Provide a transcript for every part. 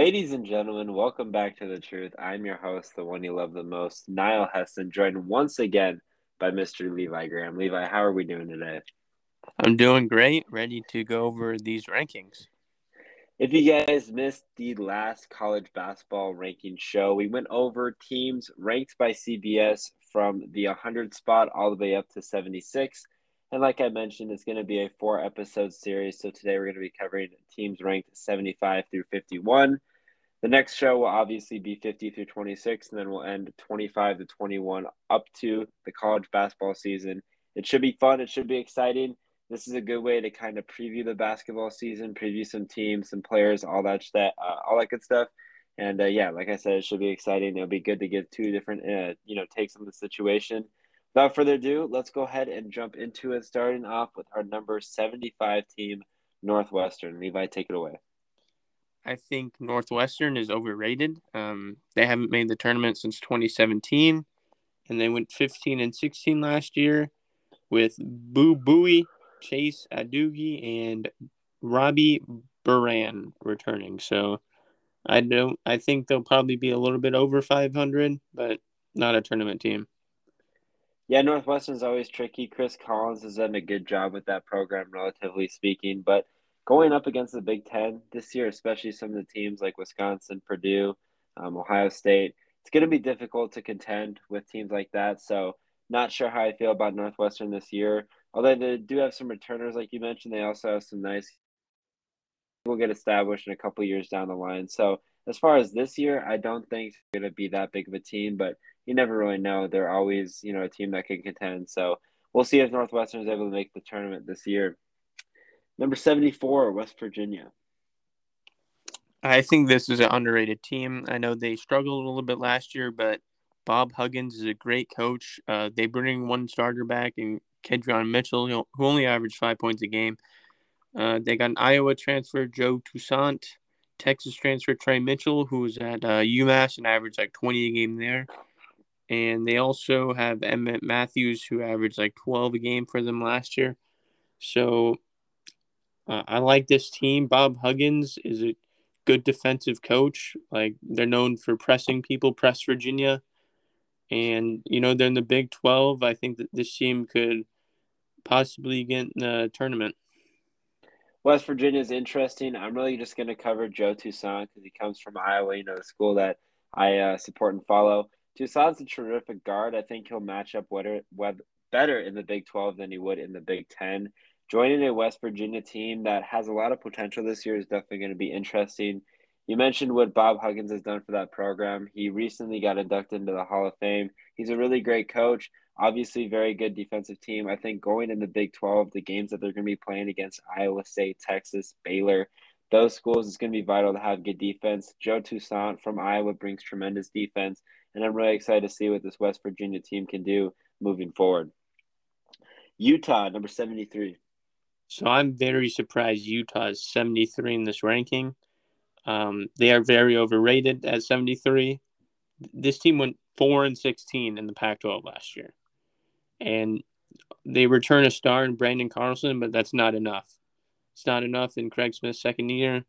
Ladies and gentlemen, welcome back to The Truth. I'm your host, the one you love the most, Niall Heston, joined once again by Mr. Levi Graham. Levi, how are we doing today? I'm doing great, ready to go over these rankings. If you guys missed the last college basketball ranking show, we went over teams ranked by CBS from the 100 spot all the way up to 76. And like I mentioned, it's going to be a four episode series. So today we're going to be covering teams ranked 75 through 51. The next show will obviously be 50 through 26, and then we'll end 25 to 21 up to the college basketball season. It should be fun. It should be exciting. This is a good way to kind of preview the basketball season, preview some teams, some players, all that stuff, uh, all that good stuff. And uh, yeah, like I said, it should be exciting. It'll be good to get two different, uh, you know, takes on the situation. Without further ado, let's go ahead and jump into it, starting off with our number 75 team, Northwestern. Levi, take it away. I think Northwestern is overrated. Um, they haven't made the tournament since 2017, and they went 15 and 16 last year with Boo Buie, Chase Audige, and Robbie Beran returning. So I don't. I think they'll probably be a little bit over 500, but not a tournament team. Yeah, Northwestern's always tricky. Chris Collins has done a good job with that program, relatively speaking. But going up against the Big Ten this year, especially some of the teams like Wisconsin, Purdue, um, Ohio State, it's going to be difficult to contend with teams like that. So, not sure how I feel about Northwestern this year. Although they do have some returners, like you mentioned, they also have some nice. Will get established in a couple years down the line. So, as far as this year, I don't think it's going to be that big of a team, but you never really know. They're always, you know, a team that can contend. So we'll see if Northwestern is able to make the tournament this year. Number 74, West Virginia. I think this is an underrated team. I know they struggled a little bit last year, but Bob Huggins is a great coach. Uh, they bring one starter back and Kedron Mitchell, who only averaged five points a game. Uh, they got an Iowa transfer, Joe Toussaint, Texas transfer, Tre Mitchell, who was at uh, UMass and averaged like 20 a game there and they also have Emmitt Matthews, who averaged like 12 a game for them last year. So uh, I like this team. Bob Huggins is a good defensive coach. Like they're known for pressing people, press Virginia, and you know they're in the Big 12. I think that this team could possibly get in the tournament. West Virginia is interesting. I'm really just going to cover Joe Toussaint because he comes from Iowa, you know, the school that I uh, support and follow. Toussaint's a terrific guard. I think he'll match up better, better in the Big 12 than he would in the Big 10. Joining a West Virginia team that has a lot of potential this year is definitely going to be interesting. You mentioned what Bob Huggins has done for that program. He recently got inducted into the Hall of Fame. He's a really great coach. Obviously, very good defensive team. I think going in the Big 12, the games that they're going to be playing against Iowa State, Texas, Baylor, those schools, it's going to be vital to have good defense. Joe Toussaint from Iowa brings tremendous defense and I'm really excited to see what this West Virginia team can do moving forward. Utah, number 73. So I'm very surprised Utah is 73 in this ranking. Um, they are very overrated at 73. This team went 4 and 16 in the Pac 12 last year. And they return a star in Branden Carlson, but that's not enough. It's not enough in Craig Smith's second year.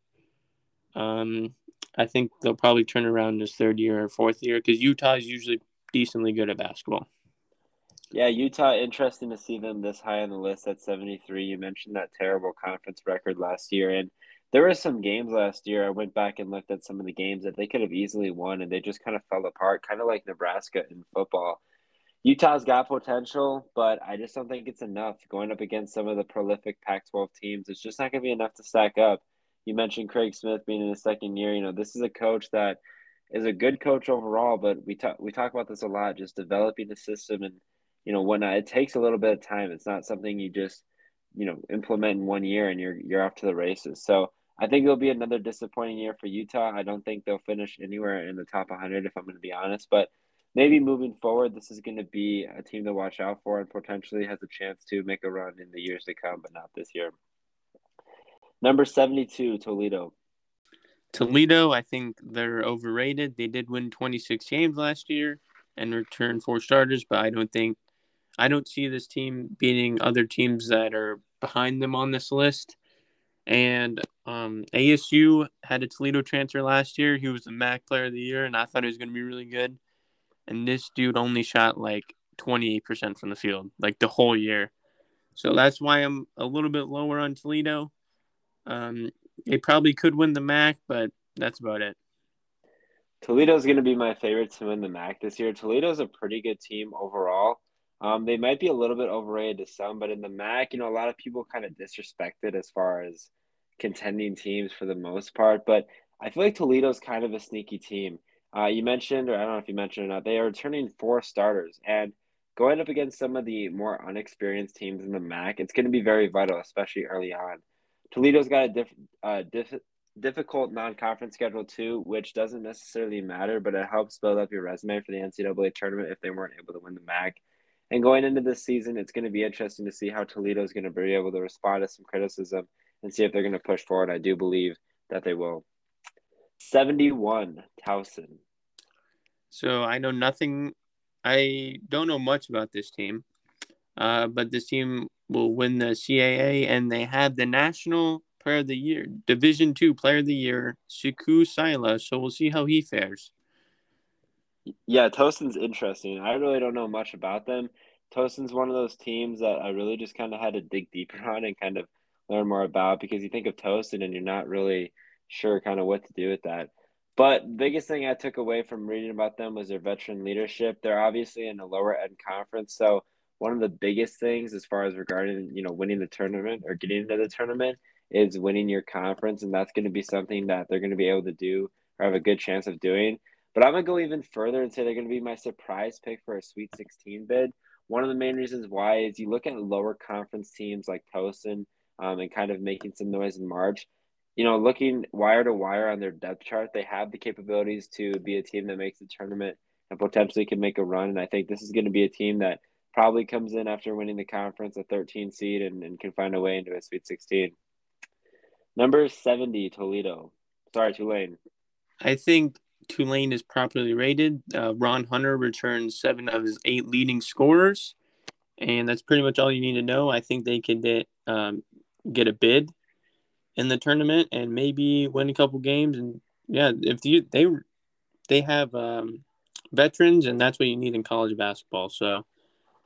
Um, I think they'll probably turn around in his third year or fourth year because Utah is usually decently good at basketball. Yeah, Utah, interesting to see them this high on the list at 73. You mentioned that terrible conference record last year. And there were some games last year. I went back and looked at some of the games that they could have easily won, and they just kind of fell apart, kind of like Nebraska in football. Utah's got potential, but I just don't think it's enough. Going up against some of the prolific Pac 12 teams, it's just not going to be enough to stack up you mentioned Craig Smith being in his second year. You know, this is a coach that is a good coach overall, but we talk we talk about this a lot, just developing the system and you know whatnot. It takes a little bit of time. It's not something you just you know implement in one year and you're you're off to the races. So I think it'll be another disappointing year for Utah. I don't think they'll finish anywhere in the top 100 if I'm going to be honest, but maybe moving forward, this is going to be a team to watch out for and potentially has a chance to make a run in the years to come, but not this year. Number 72, Toledo. Toledo, I think they're overrated. They did win 26 games last year and return four starters, but I don't think I don't see this team beating other teams that are behind them on this list. And um, ASU had a Toledo transfer last year. He was the MAC player of the year, and I thought he was going to be really good. And this dude only shot like 28% from the field, like the whole year. So that's why I'm a little bit lower on Toledo. Um, they probably could win the MAC, but that's about it. Toledo's going to be my favorite to win the MAC this year. Toledo's a pretty good team overall. Um, they might be a little bit overrated to some, but in the MAC, you know, a lot of people kind of disrespected as far as contending teams for the most part. But I feel like Toledo's kind of a sneaky team. Uh, you mentioned, or I don't know if you mentioned or not, they are returning four starters. And going up against some of the more unexperienced teams in the MAC, it's going to be very vital, especially early on. Toledo's got a diff, uh, diff, difficult non-conference schedule too, which doesn't necessarily matter, but it helps build up your resume for the NCAA tournament if they weren't able to win the MAC. And going into this season, it's going to be interesting to see how Toledo is going to be able to respond to some criticism and see if they're going to push forward. I do believe that they will. 71, Towson. So I know nothing, I don't know much about this team, uh, but this team will win the CAA and they have the National Player of the Year, Division Two Player of the Year, Siku Sila. So we'll see how he fares. Yeah, Towson's interesting. I really don't know much about them. Towson's one of those teams that I really just kind of had to dig deeper on and kind of learn more about because you think of Towson and you're not really sure kind of what to do with that. But the biggest thing I took away from reading about them was their veteran leadership. They're obviously in a lower end conference, so one of the biggest things as far as regarding you know winning the tournament or getting into the tournament is winning your conference, and that's going to be something that they're going to be able to do or have a good chance of doing. But I'm gonna go even further and say they're gonna be my surprise pick for a Sweet 16 bid. One of the main reasons why is you look at lower conference teams like Towson um, and kind of making some noise in March. You know, looking wire to wire on their depth chart, they have the capabilities to be a team that makes the tournament and potentially can make a run. And I think this is going to be a team that probably comes in after winning the conference, a 13 seed, and, and can find a way into a Sweet 16. Number 70, Toledo. Sorry, Tulane. I think Tulane is properly rated. Uh, Ron Hunter returns seven of his eight leading scorers, and that's pretty much all you need to know. I think they can get um, get a bid in the tournament and maybe win a couple games. And yeah, if you they they have um, veterans, and that's what you need in college basketball. So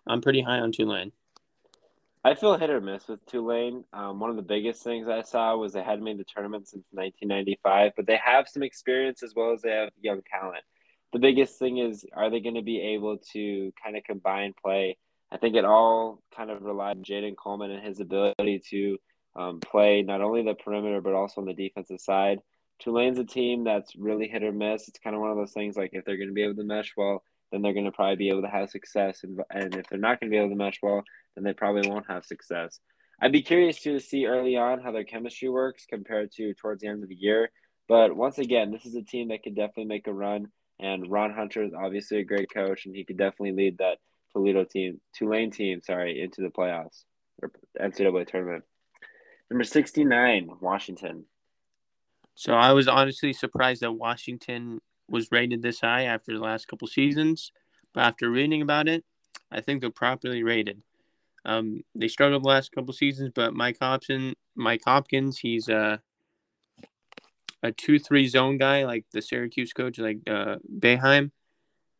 I'm pretty high on Tulane. I feel hit or miss with Tulane. Um, one of the biggest things I saw was they hadn't made the tournament since 1995, but they have some experience as well as they have young talent. The biggest thing is, are they going to be able to kind of combine play? I think it all kind of relied on Jaden Coleman and his ability to um, play not only the perimeter but also on the defensive side. Tulane's a team that's really hit or miss. It's kind of one of those things like if they're going to be able to mesh well, then they're going to probably be able to have success. And, and if they're not going to be able to mesh well, then they probably won't have success. I'd be curious to see early on how their chemistry works compared to towards the end of the year. But once again, this is a team that could definitely make a run. And Ron Hunter is obviously a great coach, and he could definitely lead that Toledo team, Tulane team, sorry, into the playoffs or NCAA tournament. Number 69, Washington. So I was honestly surprised that Washington was rated this high after the last couple seasons, but after reading about it, I think they're properly rated. Um, they struggled the last couple seasons, but Mike Hobson, Mike Hopkins, he's a a two three zone guy like the Syracuse coach, like uh,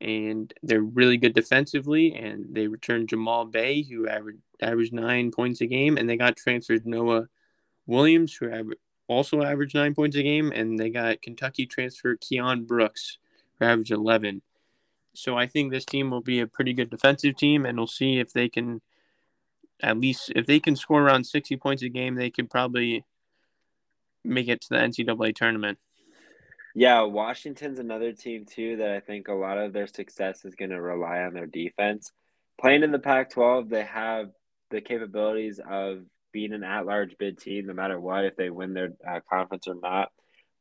and they're really good defensively. And they returned Jamal Bey, who averaged averaged nine points a game, and they got transferred Noah Williams, who averaged also averaged nine points a game, and they got Kentucky transfer Keion Brooks, who averaged 11. So I think this team will be a pretty good defensive team, and we'll see if they can at least if they can score around 60 points a game, they could probably make it to the NCAA tournament. Yeah, Washington's another team too that I think a lot of their success is going to rely on their defense. Playing in the Pac-12, they have the capabilities of being an at-large bid team, no matter what, if they win their uh, conference or not.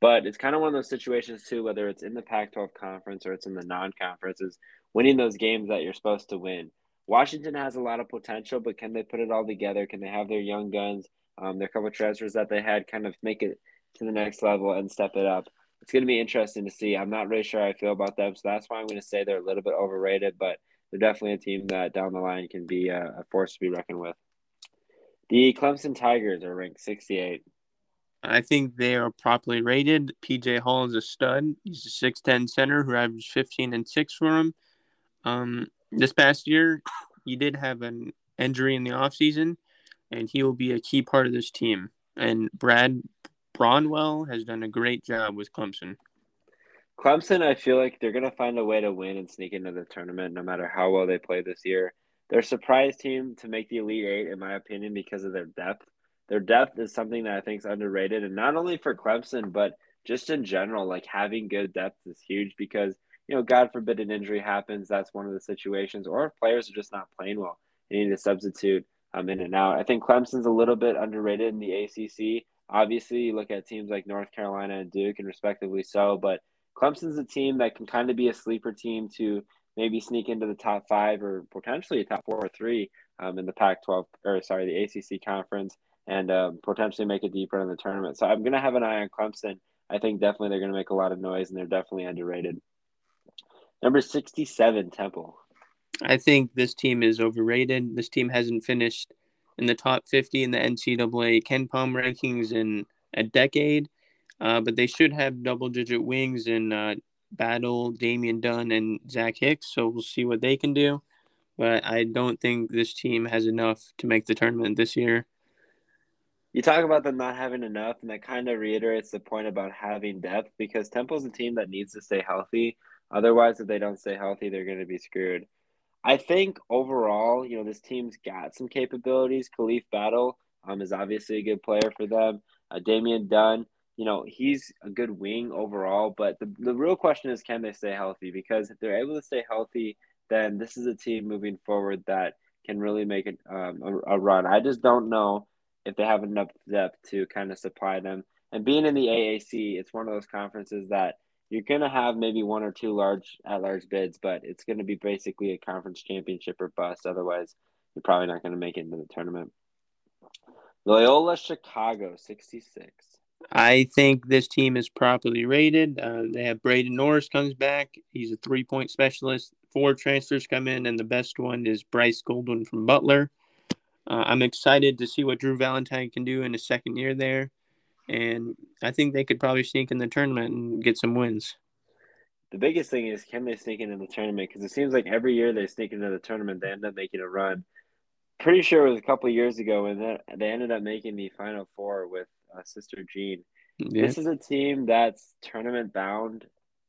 But it's kind of one of those situations too, whether it's in the Pac-12 conference or it's in the non-conferences, winning those games that you're supposed to win. Washington has a lot of potential, but can they put it all together? Can they have their young guns, um, their couple transfers that they had, kind of make it to the next level and step it up? It's going to be interesting to see. I'm not really sure how I feel about them, so that's why I'm going to say they're a little bit overrated, but they're definitely a team that down the line can be a, a force to be reckoned with. The Clemson Tigers are ranked 68. I think they are properly rated. PJ Hall is a stud. He's a 6'10 center who averaged 15 and 6 for him. Um, this past year, he did have an injury in the offseason, and he will be a key part of this team. And Brad Brownell has done a great job with Clemson. Clemson, I feel like they're going to find a way to win and sneak into the tournament no matter how well they play this year. They're a surprise team to make the Elite Eight, in my opinion, because of their depth. Their depth is something that I think is underrated, and not only for Clemson, but just in general. Like having good depth is huge because you know, God forbid an injury happens. That's one of the situations, or if players are just not playing well, you need to substitute um, in and out. I think Clemson's a little bit underrated in the ACC. Obviously, you look at teams like North Carolina and Duke, and respectively so, but Clemson's a team that can kind of be a sleeper team to maybe sneak into the top five or potentially a top four or three um, in the Pac-12 or sorry, the ACC conference, and um, potentially make it deeper in the tournament. So I'm gonna have an eye on Clemson. I think definitely they're gonna make a lot of noise, and they're definitely underrated. Number 67, Temple. I think this team is overrated. This team hasn't finished in the top 50 in the NCAA KenPom rankings in a decade, uh, but they should have double digit wings in uh, Battle, Damian Dunn, and Zach Hicks. So we'll see what they can do. But I don't think this team has enough to make the tournament this year. You talk about them not having enough, and that kind of reiterates the point about having depth because Temple's a team that needs to stay healthy. Otherwise, if they don't stay healthy, they're going to be screwed. I think overall, you know, this team's got some capabilities. Khalif Battle um, is obviously a good player for them. Uh, Damian Dunn, you know, he's a good wing overall. But the, the real question is, can they stay healthy? Because if they're able to stay healthy, then this is a team moving forward that can really make it um, a, a run. I just don't know if they have enough depth to kind of supply them. And being in the AAC, it's one of those conferences that – you're to have maybe one or two large at large bids, but it's to be basically a conference championship or bust. Otherwise, you're probably not to make it into the tournament. Loyola Chicago, 66. I think this team is properly rated. Uh, they have Braden Norris comes back. He's a three point specialist. Four transfers come in, and the best one is Bryce Golden from Butler. Uh, I'm excited to see what Drew Valentine can do in his second year there and I think they could probably sneak in the tournament and get some wins. The biggest thing is can they sneak into the tournament? Because it seems like every year they sneak into the tournament, they end up making a run. Pretty sure it was a couple years ago, and they ended up making the final four with uh, Sister Jean. Yeah. This is a team that's tournament bound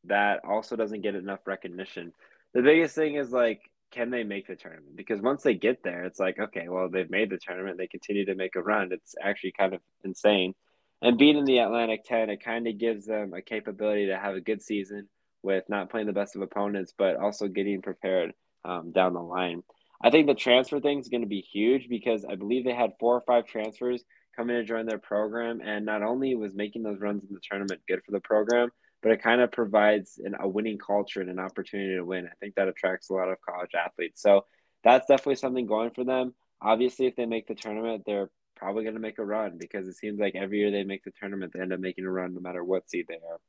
that also doesn't get enough recognition. The biggest thing is like, can they make the tournament? Because once they get there, it's like, okay, well, they've made the tournament. They continue to make a run. It's actually kind of insane. And being in the Atlantic 10, it kind of gives them a capability to have a good season with not playing the best of opponents, but also getting prepared um, down the line. I think the transfer thing is going to be huge because I believe they had four or five transfers coming to join their program. And not only was making those runs in the tournament good for the program, but it kind of provides an, a winning culture and an opportunity to win. I think that attracts a lot of college athletes. So that's definitely something going for them. Obviously, if they make the tournament, they're probably going to make a run because it seems like every year they make the tournament, they end up making a run no matter what seed they are.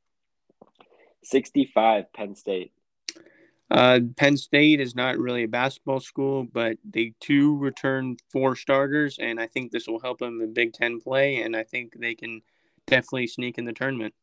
65, Penn State. Uh, Penn State is not really a basketball school, but they do return four starters, and I think this will help them in Big Ten play, and I think they can definitely sneak in the tournament.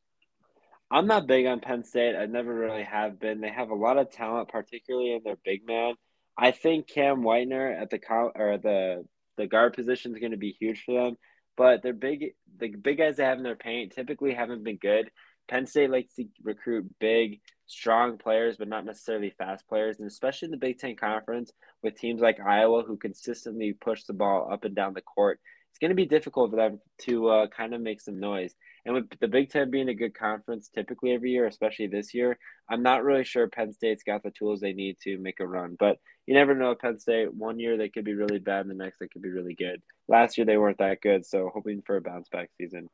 I'm not big on Penn State. I never really have been. They have a lot of talent, particularly in their big man. I think Cam Whitener at the or the the guard position is going to be huge for them. But their big the big guys they have in their paint typically haven't been good. Penn State likes to recruit big, strong players, but not necessarily fast players, and especially in the Big Ten Conference with teams like Iowa who consistently push the ball up and down the court. It's going to be difficult for them to uh, kind of make some noise. And with the Big Ten being a good conference typically every year, especially this year, I'm not really sure Penn State's got the tools they need to make a run. But you never know Penn State. One year they could be really bad, and the next they could be really good. Last year they weren't that good, so hoping for a bounce back season.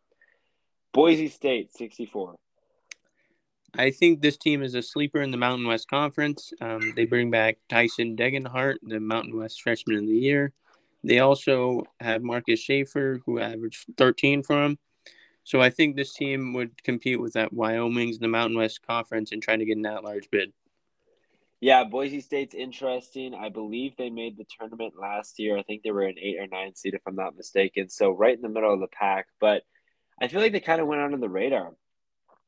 Boise State, 64. I think this team is a sleeper in the Mountain West Conference. Um, they bring back Tyson Degenhart, the Mountain West Freshman of the Year. They also have Marcus Shaver, who averaged 13 for them. So I think this team would compete with that Wyoming's in the Mountain West Conference and trying to get an at-large bid. Yeah, Boise State's interesting. I believe they made the tournament last year. I think they were an eight or nine seed, if I'm not mistaken. So right in the middle of the pack. But I feel like they kind of went under the radar.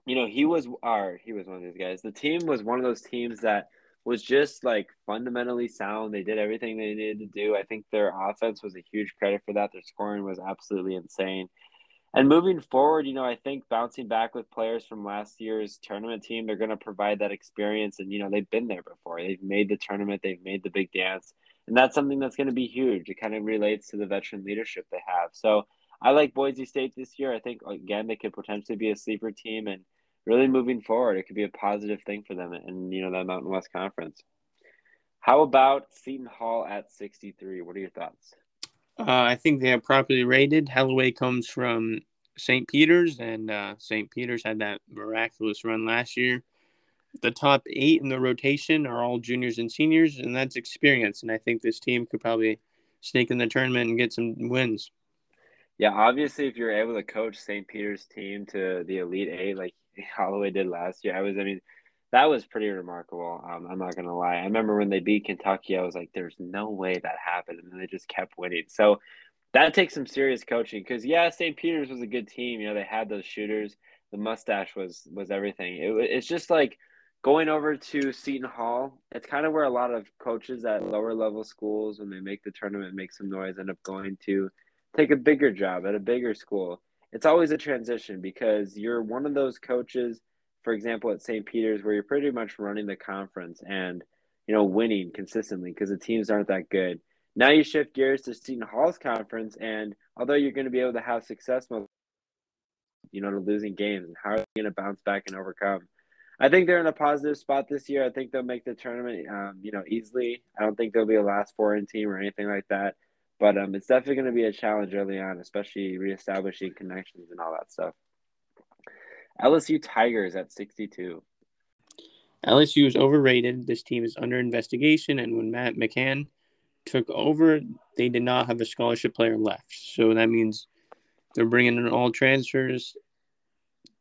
You know, he was our he was one of these guys. The team was one of those teams that was just like fundamentally sound. They did everything they needed to do. I think their offense was a huge credit for that. Their scoring was absolutely insane. And moving forward, you know, I think bouncing back with players from last year's tournament team, they're going to provide that experience. And, you know, they've been there before. They've made the tournament, they've made the big dance. And that's something that's going to be huge. It kind of relates to the veteran leadership they have. So I like Boise State this year. I think, again, they could potentially be a sleeper team. And really moving forward, it could be a positive thing for them and, you know, that Mountain West Conference. How about Seton Hall at 63? What are your thoughts? Uh, I think they are properly rated. Holloway comes from St. Peter's, and uh, St. Peter's had that miraculous run last year. The top eight in the rotation are all juniors and seniors, and that's experience. And I think this team could probably sneak in the tournament and get some wins. Yeah, obviously, if you're able to coach St. Peter's team to the Elite Eight like Holloway did last year, I was, I mean, that was pretty remarkable. Um, I'm not gonna lie. I remember when they beat Kentucky, I was like, "There's no way that happened," and they just kept winning. So that takes some serious coaching. Because yeah, St. Peter's was a good team. You know, they had those shooters. The mustache was was everything. It, it's just like going over to Seton Hall. It's kind of where a lot of coaches at lower level schools, when they make the tournament, make some noise, end up going to take a bigger job at a bigger school. It's always a transition because you're one of those coaches for example, at St. Peter's, where you're pretty much running the conference and you know winning consistently because the teams aren't that good. Now you shift gears to Seton Hall's conference, and although you're going to be able to have success, you know, to losing games, and how are they going to bounce back and overcome? I think they're in a positive spot this year. I think they'll make the tournament, um, you know, easily. I don't think they'll be a last four in team or anything like that. But um, it's definitely going to be a challenge early on, especially reestablishing connections and all that stuff. LSU Tigers at 62. LSU is overrated. This team is under investigation, and when Matt McMahon took over, they did not have a scholarship player left. So that means they're bringing in all transfers.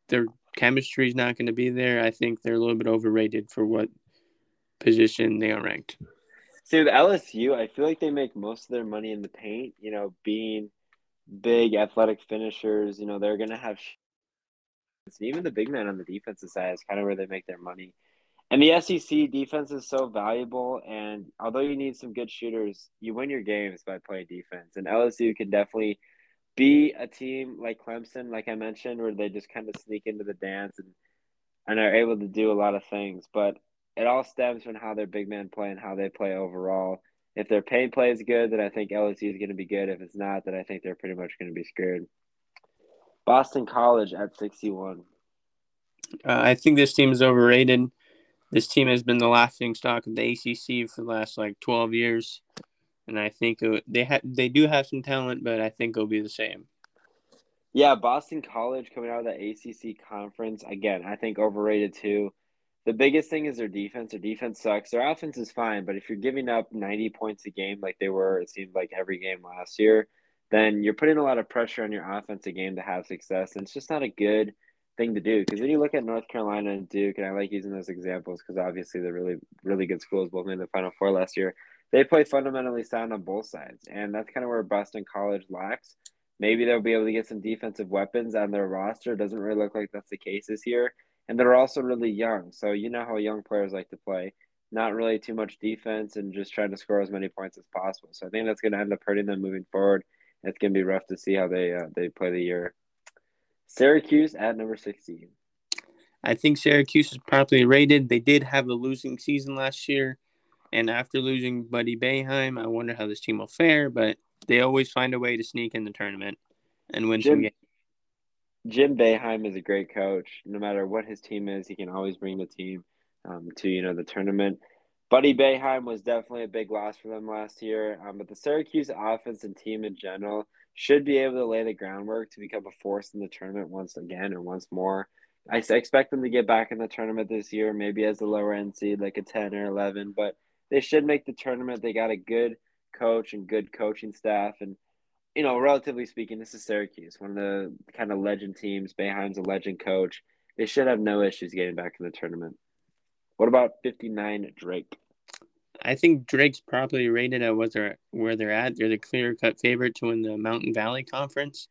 Their chemistry is not going to be there. I think they're a little bit overrated for what position they are ranked. See, with LSU, I feel like they make most of their money in the paint. You know, being big athletic finishers. You know, they're going to have and even the big man on the defensive side is kind of where they make their money. And the SEC defense is so valuable. And although you need some good shooters, you win your games by playing defense. And LSU can definitely be a team like Clemson, like I mentioned, where they just kind of sneak into the dance and and are able to do a lot of things. But it all stems from how their big men play and how they play overall. If their paint play is good, then I think LSU is going to be good. If it's not, then I think they're pretty much going to be screwed. Boston College at 61. Uh, I think this team is overrated. This team has been the laughing stock of the ACC for the last like 12 years, and I think it, they ha- they do have some talent, but I think it'll be the same. Yeah, Boston College coming out of the ACC conference again. I think overrated too. The biggest thing is their defense. Their defense sucks. Their offense is fine, but if you're giving up 90 points a game like they were, it seemed like every game last year, then you're putting a lot of pressure on your offensive game to have success. And it's just not a good thing to do because when you look at North Carolina and Duke, and I like using those examples because obviously they're really, really good schools, both made the Final Four last year. They play fundamentally sound on both sides. And that's kind of where Boston College lacks. Maybe they'll be able to get some defensive weapons on their roster. It doesn't really look like that's the case this year. And they're also really young. So you know how young players like to play. Not really too much defense and just trying to score as many points as possible. So I think that's going to end up hurting them moving forward it's gonna be rough to see how they uh, they play the year. Syracuse at number sixteen. I think Syracuse is properly rated. They did have a losing season last year, and after losing Buddy Boeheim, I wonder how this team will fare. But they always find a way to sneak in the tournament and win Jim, some games. Jim Boeheim is a great coach. No matter what his team is, he can always bring the team um, to you know the tournament. Buddy Boeheim was definitely a big loss for them last year. Um, but the Syracuse offense and team in general should be able to lay the groundwork to become a force in the tournament once again or once more. I expect them to get back in the tournament this year, maybe as a lower end seed, like a 10 or 11, but they should make the tournament. They got a good coach and good coaching staff. And, you know, relatively speaking, this is Syracuse, one of the kind of legend teams. Boeheim's a legend coach. They should have no issues getting back in the tournament. What about 59 Drake? I think Drake's probably rated at what they're where they're at. They're the clear cut favorite to win the Mountain Valley Conference.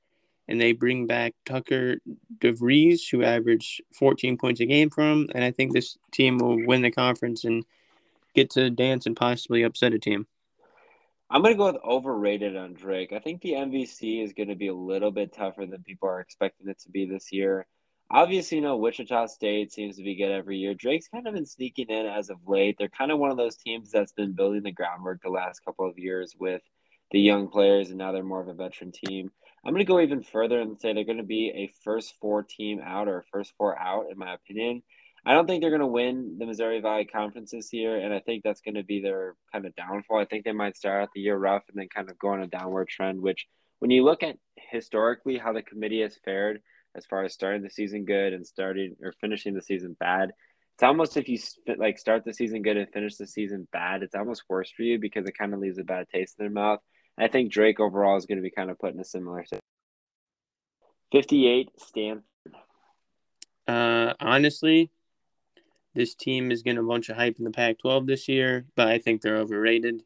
and they bring back Tucker DeVries, who averaged 14 points a game for them. And I think this team will win the conference and get to dance and possibly upset a team. I'm going to go with overrated on Drake. I think the MVC is going to be a little bit tougher than people are expecting it to be this year. Obviously, you know, Wichita State seems to be good every year. Drake's kind of been sneaking in as of late. They're kind of one of those teams that's been building the groundwork the last couple of years with the young players, and now they're more of a veteran team. I'm going to go even further and say they're going to be a first four team out or first four out, in my opinion. I don't think they're going to win the Missouri Valley Conference this year, and I think that's going to be their kind of downfall. I think they might start out the year rough and then kind of go on a downward trend. Which, when you look at historically how the committee has fared as far as starting the season good and starting or finishing the season bad, it's almost if you like start the season good and finish the season bad, it's almost worse for you because it kind of leaves a bad taste in their mouth. I think Drake overall is going to be kind of put in a similar situation. 58 Stanford. Uh, honestly, this team is getting a bunch of hype in the Pac 12 this year, but I think they're overrated.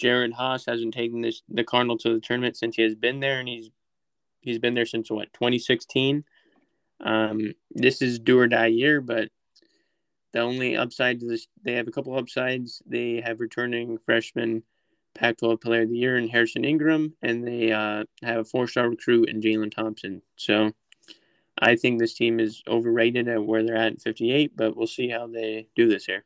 Jerod Haase hasn't taken this the Cardinal to the tournament since he has been there, and he's he's been there since what 2016. Um, this is do or die year, but the only upside to this, they have a couple upsides. They have returning freshman Pac 12 Player of the Year in Harrison Ingram, and they uh, have a four star recruit in Jalen Thompson. So I think this team is overrated at where they're at in 58, but we'll see how they do this here.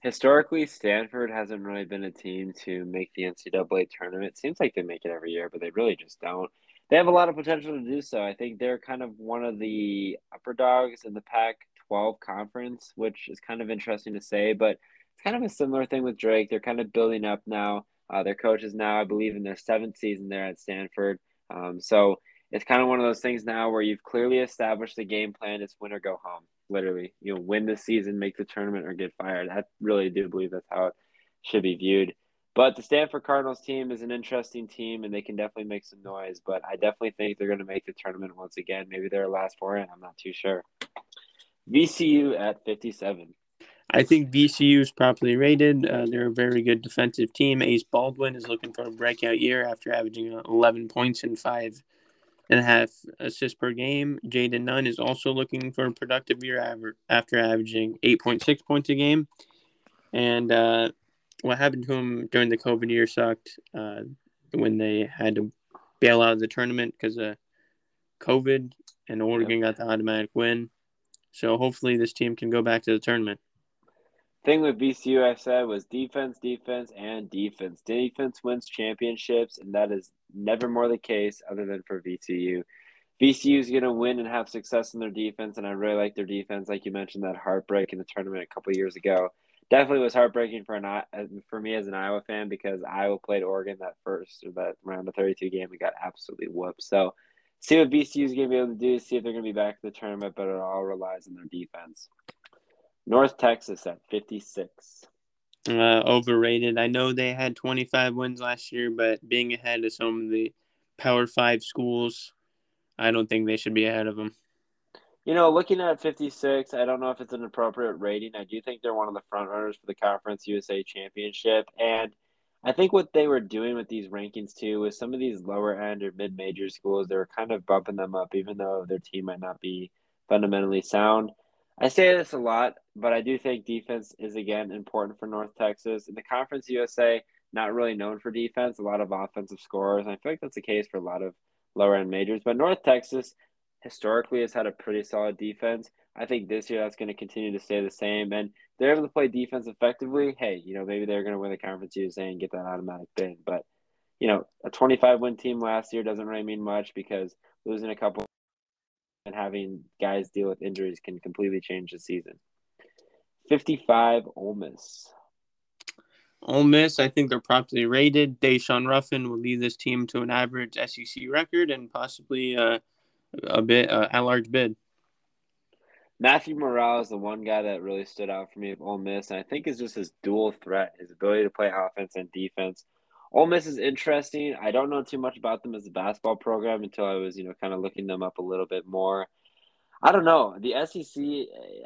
Historically, Stanford hasn't really been a team to make the NCAA tournament. It seems like they make it every year, but they really just don't. They have a lot of potential to do so. I think they're kind of one of the upper dogs in the Pac 12 conference, which is kind of interesting to say, but it's kind of a similar thing with Drake. They're kind of building up now. Uh, their coach is now, I believe, in their seventh season there at Stanford. Um, so it's kind of one of those things now where you've clearly established the game plan. It's win or go home. Literally, you know, win the season, make the tournament, or get fired. I really do believe that's how it should be viewed. But the Stanford Cardinals team is an interesting team, and they can definitely make some noise. But I definitely think they're going to make the tournament once again. Maybe they're last four in. I'm not too sure. VCU at 57. I think VCU is properly rated. Uh, they're a very good defensive team. Ace Baldwin is looking for a breakout year after averaging 11 points in five and a half assists per game. Jayden Nunn is also looking for a productive year after averaging 8.6 points a game. And uh, what happened to him during the COVID year sucked uh, when they had to bail out of the tournament because of COVID, and Oregon got the automatic win. So hopefully this team can go back to the tournament. Thing with VCU, I said, was defense, defense, and defense. Defense wins championships, and that is never more the case other than for VCU. VCU is going to win and have success in their defense, and I really like their defense. Like you mentioned, that heartbreak in the tournament a couple years ago definitely was heartbreaking for an for me as an Iowa fan because Iowa played Oregon that first or that round of 32 game and got absolutely whooped. So see what VCU is going to be able to do, see if they're going to be back in the tournament, but it all relies on their defense. North Texas at 56. Uh, overrated. I know they had 25 wins last year, but being ahead of some of the Power Five schools, I don't think they should be ahead of them. You know, looking at 56, I don't know if it's an appropriate rating. I do think they're one of the front runners for the Conference USA Championship. And I think what they were doing with these rankings too was some of these lower end or mid major schools, they were kind of bumping them up, even though their team might not be fundamentally sound. I say this a lot, but I do think defense is again important for North Texas. In the Conference USA, not really known for defense, a lot of offensive scorers. And I feel like that's the case for a lot of lower end majors. But North Texas historically has had a pretty solid defense. I think this year that's going to continue to stay the same. And they're able to play defense effectively. Hey, you know, maybe they're going to win the Conference USA and get that automatic bid. But, you know, a 25 win team last year doesn't really mean much because losing a couple and having guys deal with injuries can completely change the season. 55 Ole Miss. Ole Miss, I think they're properly rated. Daeshun Ruffin will lead this team to an average SEC record and possibly uh, a bit uh, at large bid. Matthew Murrell is the one guy that really stood out for me of Ole Miss, and I think is just his dual threat, his ability to play offense and defense. Ole Miss is interesting. I don't know too much about them as a basketball program until I was, you know, kind of looking them up a little bit more. I don't know. The SEC,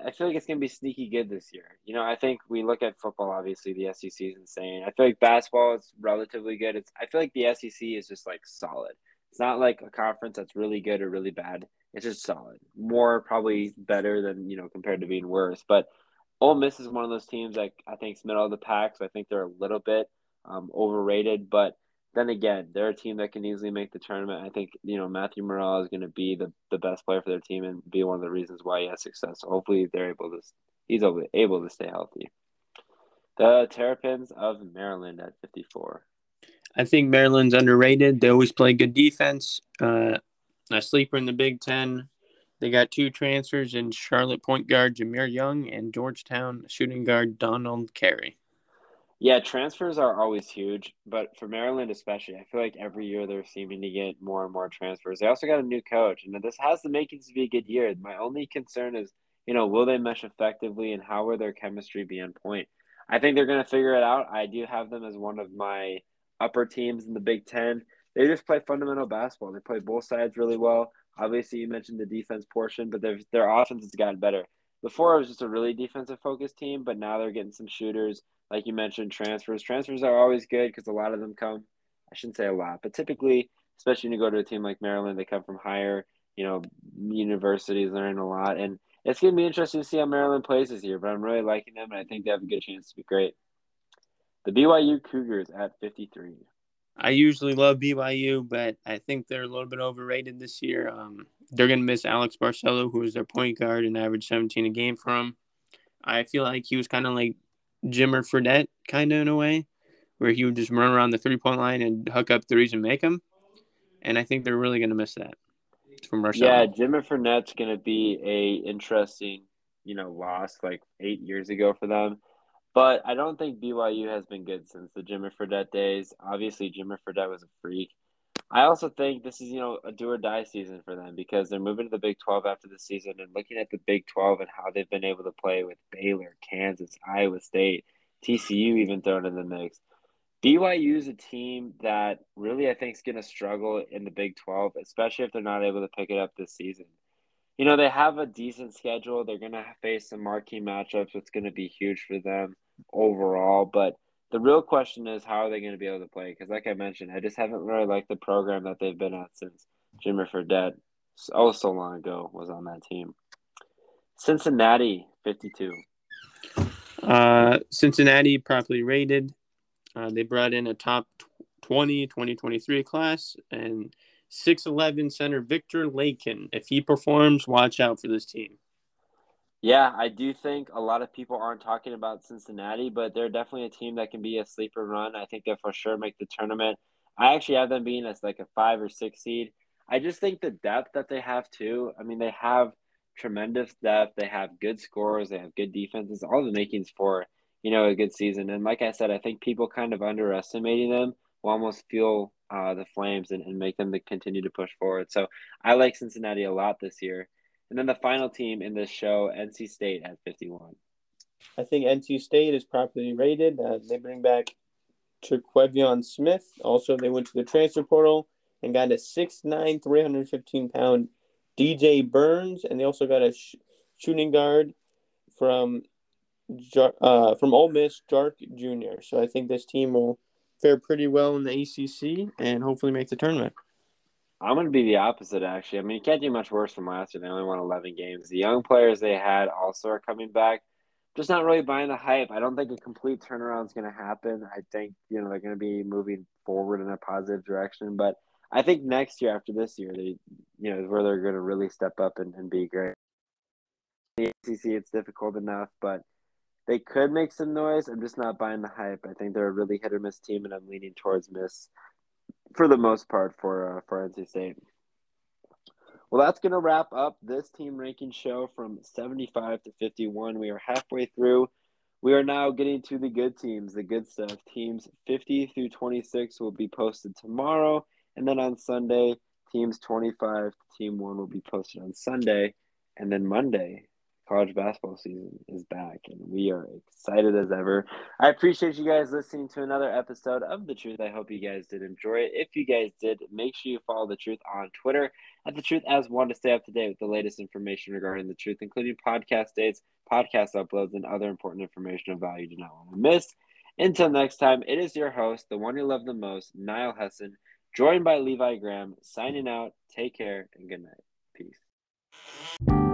I feel like it's going to be sneaky good this year. You know, I think we look at football, obviously, the SEC is insane. I feel like basketball is relatively good. It's I feel like the SEC is just like solid. It's not like a conference that's really good or really bad. It's just solid. More probably better than, you know, compared to being worse. But Ole Miss is one of those teams that I think is middle of the pack. So I think they're a little bit um, overrated. But then again, they're a team that can easily make the tournament. I think, you know, Matthew Murrell is going to be the, the best player for their team and be one of the reasons why he has success. So hopefully they're able to, he's able, able to stay healthy. The Terrapins of Maryland at 54. I think Maryland's underrated. They always play good defense. Uh, a sleeper in the Big Ten. They got two transfers in Charlotte point guard Jahmir Young and Georgetown shooting guard Donald Carey. Yeah, transfers are always huge, but for Maryland especially, I feel like every year they're seeming to get more and more transfers. They also got a new coach, and this has the makings to be a good year. My only concern is, you know, will they mesh effectively, and how will their chemistry be on point? I think they're going to figure it out. I do have them as one of my upper teams in the Big Ten. They just play fundamental basketball. They play both sides really well. Obviously, you mentioned the defense portion, but their their offense has gotten better. Before it was just a really defensive focused team, but now they're getting some shooters. Like you mentioned, transfers. Transfers are always good because a lot of them come. I shouldn't say a lot, but typically, especially when you go to a team like Maryland, they come from higher, you know, universities, learning a lot, and it's to be interesting to see how Maryland plays this year. But I'm really liking them, and I think they have a good chance to be great. The BYU Cougars at 53. I usually love BYU, but I think they're a little bit overrated this year. Um, they're going to miss Alex Barcelo, who is their point guard and averaged 17 a game for from. I feel like he was kind of like Jimmer Fredette, kind of in a way, where he would just run around the three point line and hook up threes and make them. And I think they're really going to miss that from Barcelo. Yeah, Jimmer Fredette's going to be a interesting, you know, loss like eight years ago for them but I don't think BYU has been good since the Jimmer Fredette days. Obviously, Jimmer Fredette was a freak. I also think this is, you know, a do or die season for them because they're moving to the Big 12 after the season and looking at the Big 12 and how they've been able to play with Baylor, Kansas, Iowa State, TCU even thrown in the mix. BYU is a team that really I think is going to struggle in the Big 12, especially if they're not able to pick it up this season you know, they have a decent schedule. They're going to face some marquee matchups. It's going to be huge for them overall. But the real question is, how are they going to be able to play? Because, like I mentioned, I just haven't really liked the program that they've been at since Jimmer Fredette, oh, so long ago, was on that team. Cincinnati, 52. Uh, Cincinnati properly rated. Uh, they brought in a top 20 2023 class and – 6'11 center Viktor Lakhin. If he performs, watch out for this team. Yeah, I do think a lot of people aren't talking about Cincinnati, but they're definitely a team that can be a sleeper run. I think they'll for sure make the tournament. I actually have them being as like a five or six seed. I just think the depth that they have too. I mean, they have tremendous depth. They have good scores. They have good defenses. All the makings for you know a good season. And like I said, I think people kind of underestimating them will almost fuel uh, the Flames and, and make them to continue to push forward. So I like Cincinnati a lot this year. And then the final team in this show, NC State at 51. I think NC State is properly rated. Uh, they bring back Terquavion Smith. Also, they went to the transfer portal and got a 6'9", 315 pound DJ Burns, and they also got a sh- shooting guard from uh, from Ole Miss, Jarkel Joiner So I think this team will fare pretty well in the ACC and hopefully make the tournament. I'm going to be the opposite, actually. I mean, you can't do much worse from last year. They only won 11 games. The young players they had also are coming back. Just not really buying the hype. I don't think a complete turnaround is going to happen. I think, you know, they're going to be moving forward in a positive direction. But I think next year, after this year, they, you know, is where they're going to really step up and, and be great. The ACC, it's difficult enough, but they could make some noise. I'm just not buying the hype. I think they're a really hit or miss team, and I'm leaning towards miss for the most part for uh, for NC State. Well, that's going to wrap up this team ranking show from 75 to 51. We are halfway through. We are now getting to the good teams, the good stuff. Teams 50 through 26 will be posted tomorrow, and then on Sunday, teams 25 to team 1 will be posted on Sunday, and then Monday, college basketball season is back and we are excited as ever. I appreciate you guys listening to another episode of The Truth. I hope you guys did enjoy it. If you guys did, make sure you follow The Truth on Twitter at The Truth as one to stay up to date with the latest information regarding The Truth, including podcast dates, podcast uploads, and other important information of value you do not want to miss. Until next time, it is your host, the one you love the most, Niall Hessen, joined by Levi Graham, signing out. Take care and good night. Peace.